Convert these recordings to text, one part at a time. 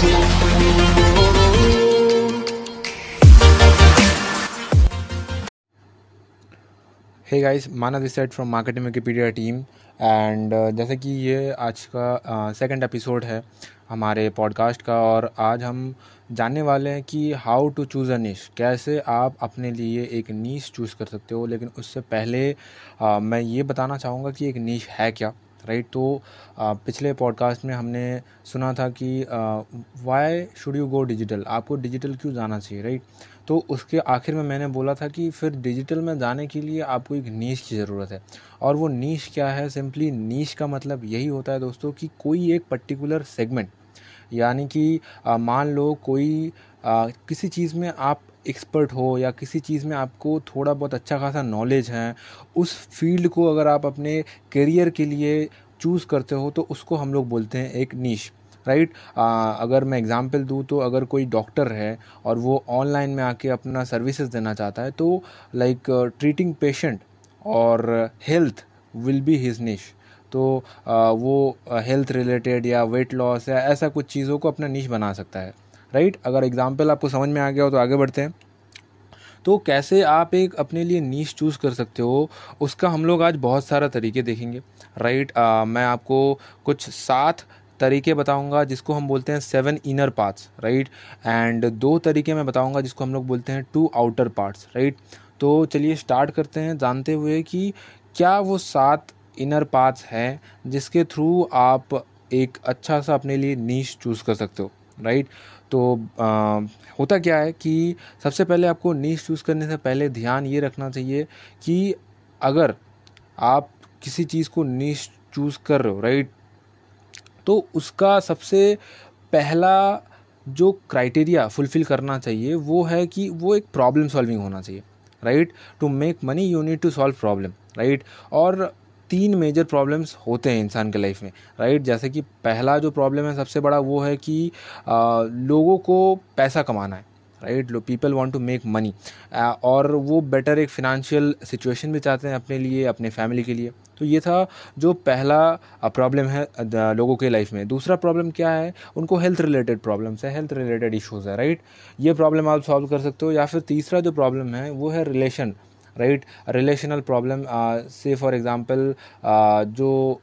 Hey guys Mana this side from marketing Wikipedia team and जैसे कि ये आज का सेकंड uh, एपिसोड है हमारे पॉडकास्ट का और आज हम जानने वाले हैं कि how to choose a niche कैसे आप अपने लिए एक नीश चूज़ कर सकते हो लेकिन उससे पहले uh, मैं ये बताना चाहूँगा कि एक नीश है क्या. राइट? तो आ, पिछले पॉडकास्ट में हमने सुना था कि why should you go digital आपको डिजिटल क्यों जाना चाहिए राइट? तो उसके आखिर में मैंने बोला था कि फिर डिजिटल में जाने के लिए आपको एक नीच की ज़रूरत है। और वो नीच क्या है? सिंपली नीच का मतलब यही होता है दोस्तों कि कोई एक पर्टिकुलर सेगमेंट यानी कि मान लो कोई आ, किसी चीज़ में आप एक्सपर्ट हो या किसी चीज़ में आपको थोड़ा बहुत अच्छा खासा नॉलेज है उस फ़ील्ड को अगर आप अपने करियर के लिए चूज़ करते हो तो उसको हम लोग बोलते हैं एक नीश राइट अगर मैं एग्ज़ाम्पल दूँ तो अगर कोई डॉक्टर है और वो ऑनलाइन में आके अपना सर्विसेज़ देना चाहता है तो लाइक ट्रीटिंग पेशेंट और health will be his niche तो आ, वो हेल्थ रिलेटेड या वेट लॉस या ऐसा कुछ चीज़ों को अपना निश बना सकता है। राइट? अगर एग्ज़ाम्पल आपको समझ में आ गया हो तो आगे बढ़ते हैं। तो कैसे आप एक अपने लिए नीच चूज़ कर सकते हो, उसका हम लोग आज बहुत सारा तरीके देखेंगे। राइट मैं आपको कुछ सात तरीके बताऊँगा, जिसको हम बोलते हैं seven inner parts right? And दो तरीके मैं बताऊँगा, जिसको हम लोग बोलते हैं टू आउटर पार्ट्स राइट? तो चलिए स्टार्ट करते हैं, जानते हुए कि क्या वो सात इनर पार्ट्स हैं, जिसके थ्रू आप एक अच्छा सा अपने लिए नीच चूज़ कर सकते हो, राइट? तो आ, होता क्या है कि सबसे पहले आपको नीच चूज़ करने से पहले ध्यान ये रखना चाहिए कि अगर आप किसी चीज़ को नीच चूज़ कर रहे हो राइट तो उसका सबसे पहला जो क्राइटेरिया फुलफ़िल करना चाहिए वो है कि वो एक प्रॉब्लम सॉल्विंग होना चाहिए right to make money you need to solve problem right और तीन मेजर प्रॉब्लम्स होते हैं इंसान के लाइफ में राइट जैसे कि पहला जो प्रॉब्लम है सबसे बड़ा वो है कि आ, लोगों को पैसा कमाना है right low people want to make money और वो बेटर एक फिनेंशियल सिचुएशन भी चाहते हैं अपने लिए अपने फैमिली के लिए। तो ये था जो पहला प्रॉब्लम है लोगों के लाइफ में। दूसरा प्रॉब्लम क्या है? उनको हेल्थ रिलेटेड प्रॉब्लम्स है हेल्थ रिलेटेड इश्यूज़ है राइट ये प्रॉब्लम आप सॉल्व कर सकते हो। या फिर तीसरा जो प्रॉब्लम है वो है रिलेशन राइट? रिलेशनल प्रॉब्लम से फॉर एग्ज़ाम्पल जो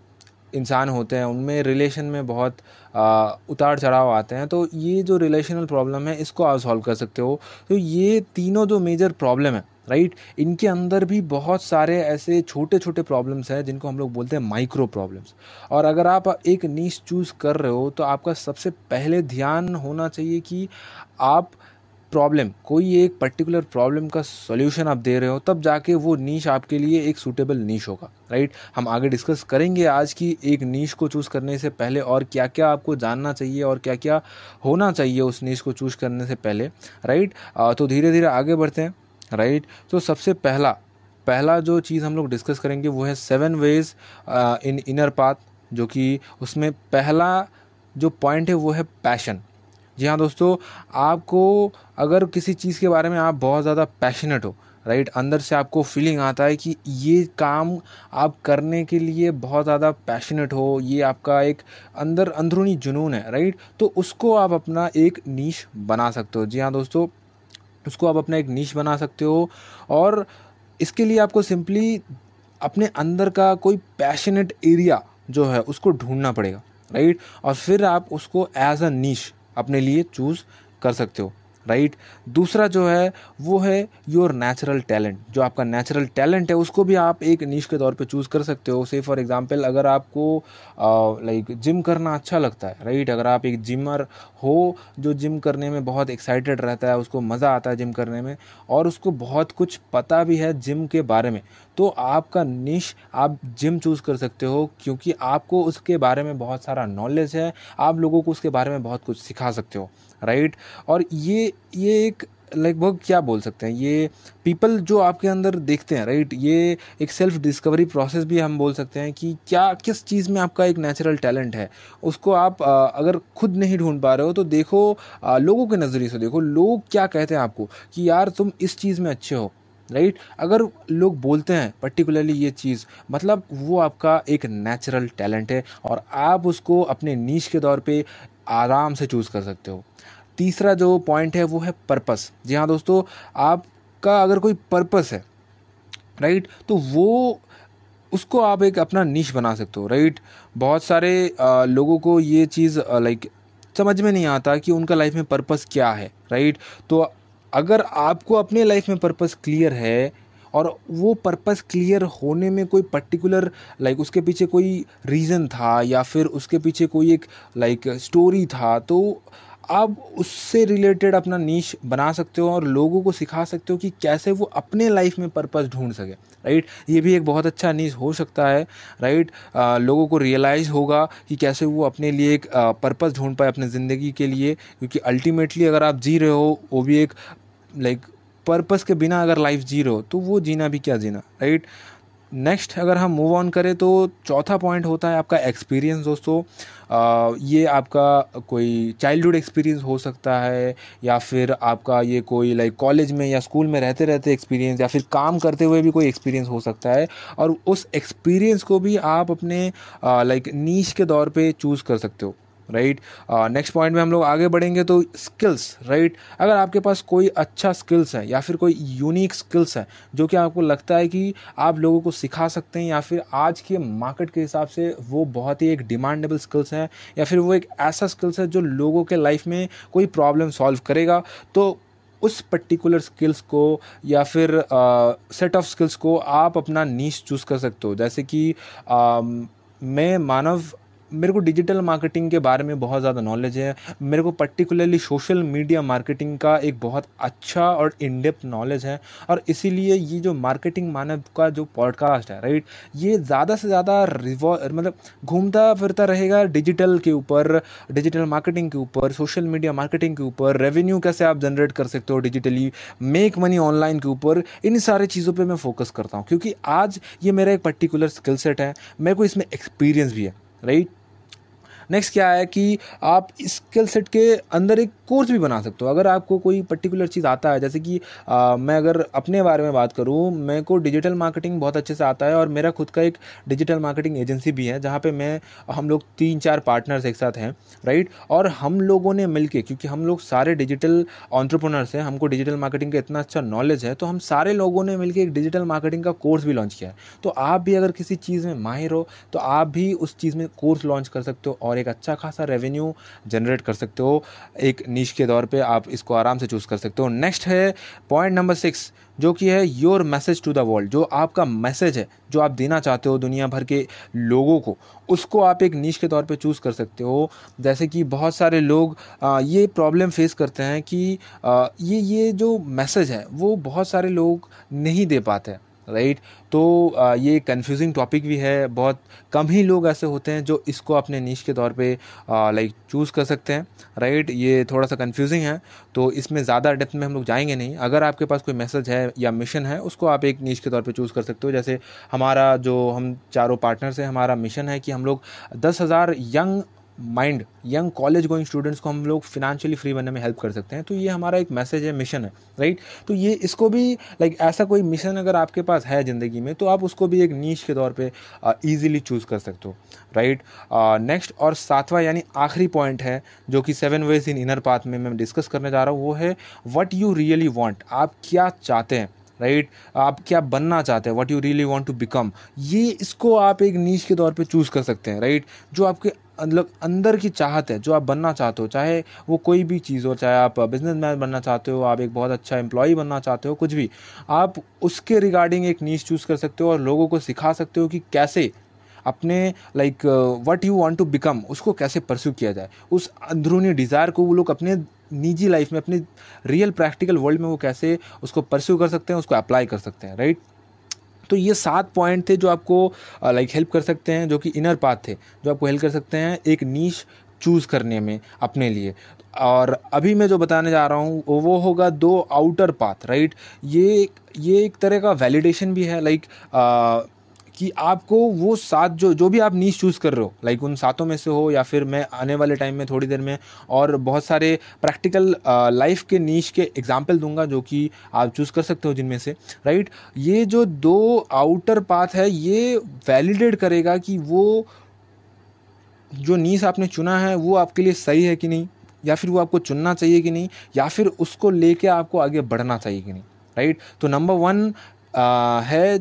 इंसान होते हैं उनमें रिलेशन में बहुत आ, उतार चढ़ाव आते हैं तो ये जो रिलेशनल प्रॉब्लम है इसको आप सॉल्व कर सकते हो। तो ये तीनों जो मेजर प्रॉब्लम है राइट इनके अंदर भी बहुत सारे ऐसे छोटे छोटे प्रॉब्लम्स हैं जिनको हम लोग बोलते हैं माइक्रो प्रॉब्लम्स और अगर आप एक नीच चूज़ कर रहे हो तो आपका सबसे पहले ध्यान होना चाहिए कि आप प्रॉब्लम कोई एक पर्टिकुलर प्रॉब्लम का सॉल्यूशन आप दे रहे हो, तब जाके वो नीश आपके लिए एक सूटेबल नीश होगा राइट हम आगे डिस्कस करेंगे आज की एक नीश को चूज़ करने से पहले और क्या क्या आपको जानना चाहिए और क्या क्या होना चाहिए उस नीश को चूज़ करने से पहले राइट तो धीरे धीरे आगे बढ़ते हैं राइट तो सबसे पहला पहला जो चीज़ हम लोग डिस्कस करेंगे वो है seven ways in inner path जो कि उसमें पहला जो पॉइंट है वो है पैशन जी हाँ दोस्तों, आपको अगर किसी चीज़ के बारे में आप बहुत ज़्यादा पैशनेट हो राइट अंदर से आपको फीलिंग आता है कि ये काम आप करने के लिए बहुत ज़्यादा पैशनेट हो, ये आपका एक अंदर, अंदरूनी जुनून है राइट तो उसको आप अपना एक नीच बना सकते हो। जी हाँ दोस्तों, उसको आप अपना एक नीच बना सकते हो और इसके लिए आपको सिंपली अपने अंदर का कोई पैशनेट एरिया जो है, उसको ढूंढना पड़ेगा राइट और फिर आप उसको एज अ नीच अपने लिए चूज़ कर सकते हो। राइट? दूसरा जो है, वो है योर नेचुरल टैलेंट जो आपका नेचुरल टैलेंट है, उसको भी आप एक नीच के तौर पे चूज़ कर सकते हो. से फॉर एग्जांपल अगर आपको लाइक जिम करना अच्छा लगता है राइट अगर आप एक जिमर हो, जो जिम करने में बहुत एक्साइटेड रहता है, उसको मज़ा आता है जिम करने में, और उसको बहुत कुछ पता भी है जिम के बारे में तो आपका निश आप जिम चूज़ कर सकते हो, क्योंकि आपको उसके बारे में बहुत सारा नॉलेज है. आप लोगों को उसके बारे में बहुत कुछ सिखा सकते हो. राइट? और ये ये एक, लगभग क्या बोल सकते हैं, ये पीपल जो आपके अंदर देखते हैं, राइट? ये एक सेल्फ डिस्कवरी प्रोसेस भी हम बोल सकते हैं कि क्या, किस चीज़ में आपका एक नेचुरल टैलेंट है? उसको आप अगर खुद नहीं ढूंढ पा रहे हो तो देखो लोगों के नज़रिए से देखो, लोग क्या कहते हैं आपको कि यार तुम इस चीज़ में अच्छे हो, राइट? right? अगर लोग बोलते हैं पर्टिकुलरली ये चीज़ मतलब वो आपका एक नेचुरल टैलेंट है और आप उसको अपने नीच के तौर पे आराम से चूज़ कर सकते हो। तीसरा जो पॉइंट है वो है पर्पस जी हाँ दोस्तों आपका अगर कोई पर्पस है राइट तो वो उसको आप एक अपना निश बना सकते हो राइट बहुत सारे आ, लोगों को ये चीज़ लाइक समझ में नहीं आता कि उनका लाइफ में पर्पस क्या है राइट तो अगर आपको अपने लाइफ में पर्पस क्लियर है और वो पर्पस क्लियर होने में कोई पर्टिकुलर लाइक उसके पीछे कोई रीज़न था या फिर उसके पीछे कोई एक लाइक स्टोरी था तो आप उससे रिलेटेड अपना नीच बना सकते हो और लोगों को सिखा सकते हो कि कैसे वो अपने लाइफ में पर्पस ढूंढ सके राइट ये भी एक बहुत अच्छा नीच हो सकता है राइट लोगों को रियलाइज़ होगा कि कैसे वो अपने लिए एक पर्पस ढूंढ पाए अपने ज़िंदगी के लिए, क्योंकि अल्टीमेटली अगर आप जी रहे हो, वो भी एक लाइक पर्पस के बिना अगर लाइफ जी तो वो जीना भी क्या जीना राइट नेक्स्ट अगर हम मूव ऑन करें तो चौथा पॉइंट होता है आपका एक्सपीरियंस दोस्तों। आ, ये आपका कोई चाइल्डहुड एक्सपीरियंस हो सकता है या फिर आपका ये कोई लाइक कॉलेज में या स्कूल में रहते रहते एक्सपीरियंस या फिर काम करते हुए भी कोई एक्सपीरियंस हो सकता है। और उस एक्सपीरियंस को भी आप अपने लाइक नीच के दौर पे चूज़ कर सकते हो। राइट नेक्स्ट पॉइंट में हम लोग आगे बढ़ेंगे तो स्किल्स राइट right? अगर आपके पास कोई अच्छा स्किल्स है या फिर कोई यूनिक स्किल्स है जो कि आपको लगता है कि आप लोगों को सिखा सकते हैं या फिर आज के मार्केट के हिसाब से वो बहुत ही एक डिमांडेबल स्किल्स है या फिर वो एक ऐसा स्किल्स है जो लोगों के लाइफ में कोई प्रॉब्लम सॉल्व करेगा तो उस पर्टिकुलर स्किल्स को या फिर सेट ऑफ़ स्किल्स को आप अपना नीच चूज़ कर सकते हो जैसे कि uh, मैं मानव मेरे को डिजिटल मार्केटिंग के बारे में बहुत ज़्यादा नॉलेज है। मेरे को पर्टिकुलरली सोशल मीडिया मार्केटिंग का एक बहुत अच्छा और इनडेप्थ नॉलेज है। और इसीलिए ये जो मार्केटिंग मानव का जो पॉडकास्ट है राइट ये ज़्यादा से ज़्यादा रिवॉ मतलब घूमता फिरता रहेगा डिजिटल के ऊपर डिजिटल मार्केटिंग के ऊपर सोशल मीडिया मार्केटिंग के ऊपर रेवेन्यू कैसे आप जनरेट कर सकते हो डिजिटली मेक मनी ऑनलाइन के ऊपर, इन सारे चीज़ों पर मैं फोकस करता हूँ। क्योंकि आज ये मेरा एक पर्टिकुलर स्किल सेट है, मेरे को इसमें एक्सपीरियंस भी है। राइट नेक्स्ट क्या है कि आप स्किल सेट के अंदर एक कोर्स भी बना सकते हो। अगर आपको कोई पर्टिकुलर चीज़ आता है जैसे कि आ, मैं अगर अपने बारे में बात करूँ मेरे को डिजिटल मार्केटिंग बहुत अच्छे से आता है और मेरा खुद का एक डिजिटल मार्केटिंग एजेंसी भी है जहाँ पे मैं हम लोग तीन चार पार्टनर्स एक साथ हैं राइट और हम लोगों ने मिल क्योंकि हम लोग सारे डिजिटल ऑन्टरप्रनर्स हैं हमको डिजिटल मार्केटिंग का इतना अच्छा नॉलेज है तो हम सारे लोगों ने मिलकर एक डिजिटल मार्केटिंग का कोर्स भी लॉन्च किया है। तो आप भी अगर किसी चीज़ में माहिर हो तो आप भी उस चीज़ में कोर्स लॉन्च कर सकते हो और एक अच्छा खासा रेवेन्यू जनरेट कर सकते हो। एक नीच के तौर पे आप इसको आराम से चूज़ कर सकते हो। नेक्स्ट है पॉइंट नंबर सिक्स जो कि है your message to the world जो आपका मैसेज है जो आप देना चाहते हो दुनिया भर के लोगों को उसको आप एक नीच के तौर पे चूज़ कर सकते हो। जैसे कि बहुत सारे लोग आ, ये प्रॉब्लम फेस करते हैं कि आ, ये ये जो मैसेज है वो बहुत सारे लोग नहीं दे पाते हैं। राइट? तो ये कन्फ्यूजिंग टॉपिक भी है। बहुत कम ही लोग ऐसे होते हैं जो इसको अपने नीच के तौर पे लाइक चूज़ कर सकते हैं राइट ये थोड़ा सा कन्फ्यूजिंग है। तो इसमें ज़्यादा डेप्थ में हम लोग जाएँगे नहीं। अगर आपके पास कोई मैसेज है या मिशन है, उसको आप एक नीच के तौर पे चूज़ कर सकते हो। जैसे हमारा जो हम चारों पार्टनर्स हैं, हमारा मिशन है कि हम लोग दस हज़ार young mind young college going students को हम लोग फिनेंशियली फ्री बनने में हेल्प कर सकते हैं तो ये हमारा एक मैसेज है मिशन है राइट तो ये इसको भी लाइक like, ऐसा कोई मिशन अगर आपके पास है ज़िंदगी में तो आप उसको भी एक नीच के तौर पे ईजिली चूज़ कर सकते हो राइट नेक्स्ट और सातवां यानी आखिरी पॉइंट है जो कि seven ways in inner path में मैं डिस्कस करने जा रहा हूँ वो है वट यू रियली वॉन्ट आप क्या चाहते हैं राइट right? आप क्या बनना चाहते हैं what you really want to become ये इसको आप एक नीच के तौर पे चूज़ कर सकते हैं राइट right? जो आपके मतलब अंदर की चाहत है, जो आप बनना चाहते हो, चाहे वो कोई भी चीज़ हो, चाहे आप बिज़नेस मैन बनना चाहते हो, आप एक बहुत अच्छा एम्प्लॉय बनना चाहते हो, कुछ भी, आप उसके रिगार्डिंग एक नीच चूज़ कर सकते हो और लोगों को सिखा सकते हो कि कैसे अपने like what you want to become उसको कैसे परस्यू किया जाए। उस अंदरूनी डिज़ायर को वो लोग अपने निजी लाइफ में, अपने रियल प्रैक्टिकल वर्ल्ड में वो कैसे उसको परस्यू कर सकते हैं, उसको अप्लाई कर सकते हैं राइट तो ये सात पॉइंट थे जो आपको लाइक हेल्प कर सकते हैं, जो कि इनर पाथ थे, जो आपको हेल्प कर सकते हैं एक नीच चूज़ करने में अपने लिए। और अभी मैं जो बताने जा रहा हूँ, वो होगा दो आउटर पाथ राइट ये ये एक तरह का वैलिडेशन भी है लाइक कि आपको वो सात जो जो भी आप नीच चूज़ कर रहे हो लाइक उन सातों में से हो या फिर मैं आने वाले टाइम में थोड़ी देर में और बहुत सारे प्रैक्टिकल लाइफ के नीच के एग्ज़ाम्पल दूँगा जो कि आप चूज़ कर सकते हो जिनमें से राइट ये जो दो आउटर पाथ है, ये वैलिडेट करेगा कि वो जो नीस आपने चुना है, वो आपके लिए सही है कि नहीं? या फिर वो आपको चुनना चाहिए कि नहीं? या फिर उसको लेके आपको आगे बढ़ना चाहिए कि नहीं? राइट तो नंबर वन है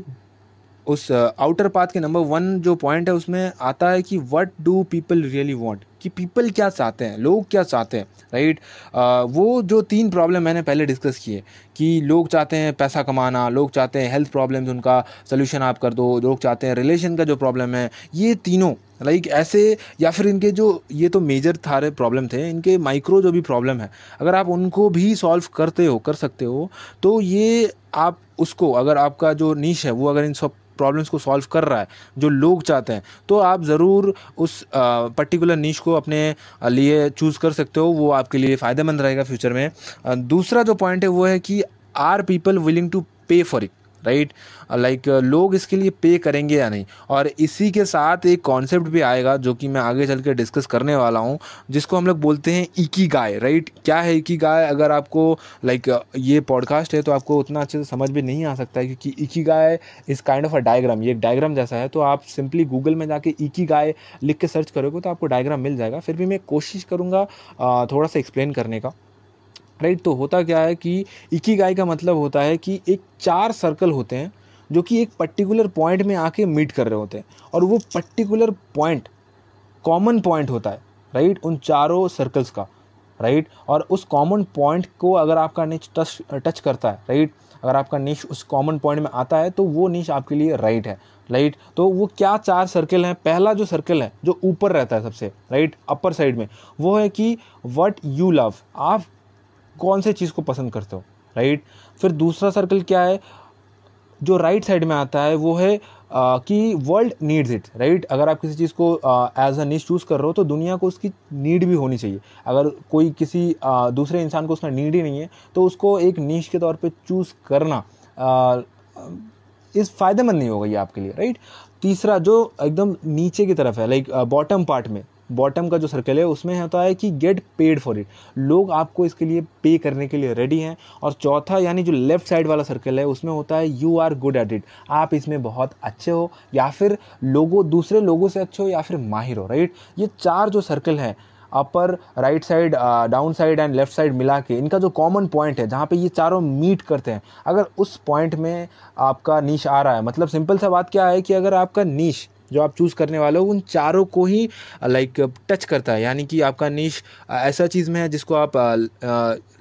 उस आउटर पाथ के नंबर वन जो पॉइंट है, उसमें आता है कि what do people really want कि पीपल क्या चाहते हैं? लोग क्या चाहते हैं? राइट वो जो तीन प्रॉब्लम मैंने पहले डिस्कस किए, कि लोग चाहते हैं पैसा कमाना, लोग चाहते हैं हेल्थ प्रॉब्लम्स उनका सोल्यूशन आप कर दो, लोग चाहते हैं रिलेशन का जो प्रॉब्लम है, ये तीनों लाइक like, ऐसे, या फिर इनके जो, ये तो मेजर थारे प्रॉब्लम थे, इनके माइक्रो जो भी प्रॉब्लम है, अगर आप उनको भी सॉल्व करते हो, कर सकते हो तो ये आप उसको, अगर आपका जो नीच है, वो अगर इन सब प्रॉब्लम्स को सॉल्व कर रहा है, जो लोग चाहते हैं तो आप ज़रूर उस पर्टिकुलर नीच को अपने लिए चूज़ कर सकते हो, वो आपके लिए फ़ायदेमंद रहेगा फ्यूचर में। दूसरा जो पॉइंट है, वो है कि are people willing to pay for it right? Like uh, लोग इसके लिए पे करेंगे या नहीं? और इसी के साथ एक कॉन्सेप्ट भी आएगा जो कि मैं आगे चल के डिस्कस करने वाला हूँ जिसको हम लोग बोलते हैं इकी गाय राइट क्या है इकी गाय अगर आपको लाइक like, ये पॉडकास्ट है तो आपको उतना अच्छे से समझ में नहीं आ सकता है क्योंकि इकी गाय इस काइंड ऑफ़ अ डायग्राम ये एक डायग्राम जैसा है तो आप सिंपली गूगल में जाके इकी गाय लिख के सर्च करोगे तो आपको डायग्राम मिल जाएगा। फिर भी मैं कोशिश करूँगा थोड़ा सा एक्सप्लेन करने का। राइट तो होता क्या है कि इकी गाय का मतलब होता है कि एक चार सर्कल होते हैं जो कि एक पर्टिकुलर पॉइंट में आके मीट कर रहे होते हैं। और वो पर्टिकुलर पॉइंट कॉमन पॉइंट होता है राइट उन चारों सर्कल्स का राइट और उस कॉमन पॉइंट को अगर आपका निच टच टच करता है राइट अगर आपका निश उस कॉमन पॉइंट में आता है तो वो निश आपके लिए राइट है राइट तो वो क्या चार सर्कल हैं? पहला जो सर्कल है, जो ऊपर रहता है सबसे राइट अपर साइड में, वो है कि वट यू लव आप कौन से चीज़ को पसंद करते हो राइट फिर दूसरा सर्कल क्या है जो राइट साइड में आता है वो है आ, कि वर्ल्ड नीड्स इट राइट अगर आप किसी चीज़ को एज अ नीड चूज़ कर रहे हो तो दुनिया को उसकी नीड भी होनी चाहिए। अगर कोई किसी आ, दूसरे इंसान को उसका नीड ही नहीं है तो उसको एक नीच के तौर पे चूज़ करना आ, इस फ़ायदेमंद नहीं होगा ये आपके लिए राइट तीसरा जो एकदम नीचे की तरफ़ है लाइक बॉटम पार्ट में बॉटम का जो सर्कल है, उसमें होता है कि गेट पेड फॉर इट। लोग आपको इसके लिए पे करने के लिए रेडी हैं। और चौथा, यानी जो लेफ़्ट साइड वाला सर्कल है, उसमें होता है you are good at it आप इसमें बहुत अच्छे हो, या फिर लोगों, दूसरे लोगों से अच्छे हो, या फिर माहिर हो राइट ये चार जो सर्कल है upper right side down side and left side मिला के, इनका जो कॉमन पॉइंट है, जहाँ पे ये चारों मीट करते हैं, अगर उस पॉइंट में आपका नीच आ रहा है मतलब सिंपल सा बात क्या है कि अगर आपका नीच जो आप चूज़ करने वाले हो, उन चारों को ही लाइक टच करता है। यानी कि आपका निश ऐसा चीज़ में है जिसको आप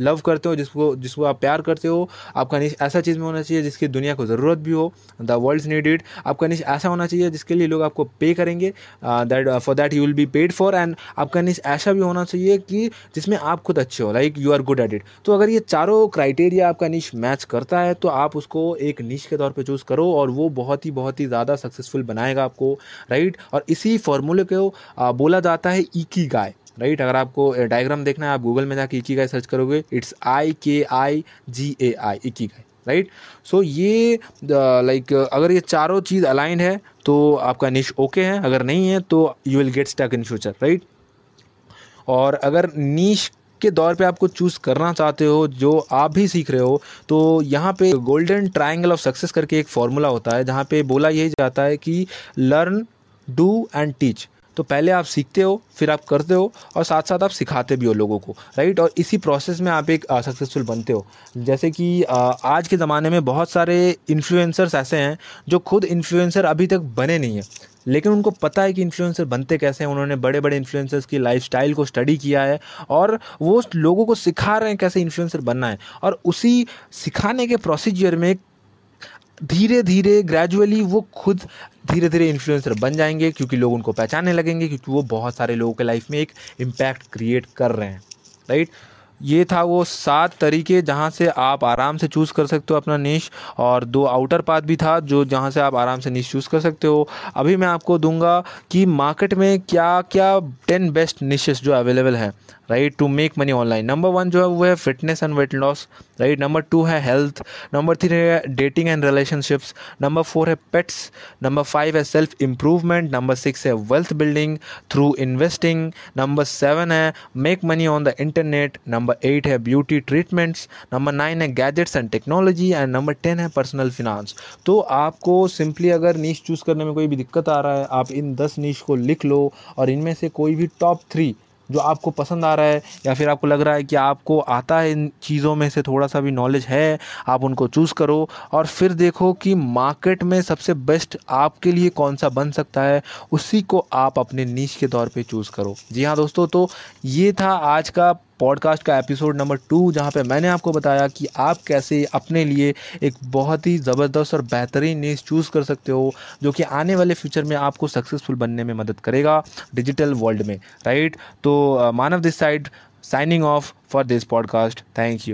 लव करते हो, जिसको जिसको आप प्यार करते हो। आपका निश ऐसा चीज़ में होना चाहिए जिसकी दुनिया को ज़रूरत भी हो द वर्ल्ड नीड इट आपका निश ऐसा होना चाहिए जिसके लिए लोग आपको पे करेंगे that for that you will be paid for and आपका निश ऐसा भी होना चाहिए कि जिसमें आप खुद अच्छे हो like you are good at it तो अगर ये चारों क्राइटेरिया आपका निश मैच करता है तो आप उसको एक निश के तौर पर चूज़ करो और वो बहुत ही बहुत ही ज़्यादा सक्सेसफुल बनाएगा आपको। राइट? और इसी फॉर्मूले को बोला जाता है इकी गाय राइट? अगर आपको डायग्राम देखना है, आप गूगल में जाके इकी गाय सर्च करोगे, इट्स आई के आई जी ए आई इकी गाय राइट? सो ये लाइक, अगर ये चारों चीज़ अलाइन है तो आपका निश ओके है, अगर नहीं है तो you will get stuck in future, right? और अगर नीश के दौर पे आपको चूज़ करना चाहते हो, जो आप भी सीख रहे हो तो यहाँ पे गोल्डन ट्राइंगल ऑफ़ सक्सेस करके एक फॉर्मूला होता है, जहाँ पे बोला यही जाता है कि लर्न डू एंड टीच तो पहले आप सीखते हो, फिर आप करते हो और साथ साथ आप सिखाते भी हो लोगों को राइट और इसी प्रोसेस में आप एक सक्सेसफुल बनते हो। जैसे कि आज के ज़माने में बहुत सारे इन्फ्लुएंसर्स ऐसे हैं जो खुद इन्फ्लुएंसर अभी तक बने नहीं हैं। लेकिन उनको पता है कि इन्फ्लुएंसर बनते कैसे हैं। उन्होंने बड़े बड़े इन्फ्लुएंसर्स की लाइफस्टाइल को स्टडी किया है और वो लोगों को सिखा रहे हैं कैसे इन्फ्लुएंसर बनना है। और उसी सिखाने के प्रोसीजर में धीरे धीरे ग्रेजुअली वो खुद धीरे धीरे इन्फ्लुएंसर बन जाएँगे क्योंकि लोग उनको पहचानने लगेंगे क्योंकि वो बहुत सारे लोगों के लाइफ में एक इम्पैक्ट क्रिएट कर रहे हैं राइट ये था वो सात तरीके जहाँ से आप आराम से चूज़ कर सकते हो अपना निश और दो आउटर पाथ भी था जो जहाँ से आप आराम से निश चूज़ कर सकते हो। अभी मैं आपको दूँगा कि मार्केट में क्या क्या टेन बेस्ट निशेस जो अवेलेबल हैं। Right to make money online number one जो है, वो है fitness and weight loss right number two है हेल्थ नंबर थ्री है dating and relationships number four है पेट्स नंबर फाइव है सेल्फ इम्प्रूवमेंट नंबर सिक्स है wealth building through investing number seven है make money on the internet number eight है beauty treatments number nine है gadgets and technology and number ten है personal finance तो आपको simply अगर नीच चूज़ करने में कोई भी दिक्कत आ रहा है, आप इन दस नीच को लिख लो और इनमें से कोई भी टॉप थ्री जो आपको पसंद आ रहा है या फिर आपको लग रहा है कि आपको आता है इन चीज़ों में से थोड़ा सा भी नॉलेज है, आप उनको चूज़ करो और फिर देखो कि मार्केट में सबसे बेस्ट आपके लिए कौन सा बन सकता है, उसी को आप अपने नीच के तौर पे चूज़ करो। जी हाँ दोस्तों तो ये था आज का पॉडकास्ट का एपिसोड नंबर टू, जहाँ पे मैंने आपको बताया कि आप कैसे अपने लिए एक बहुत ही ज़बरदस्त और बेहतरीन न्यूज़ चूज़ कर सकते हो, जो कि आने वाले फ्यूचर में आपको सक्सेसफुल बनने में मदद करेगा डिजिटल वर्ल्ड में राइट तो Manav this side signing off for this podcast thank you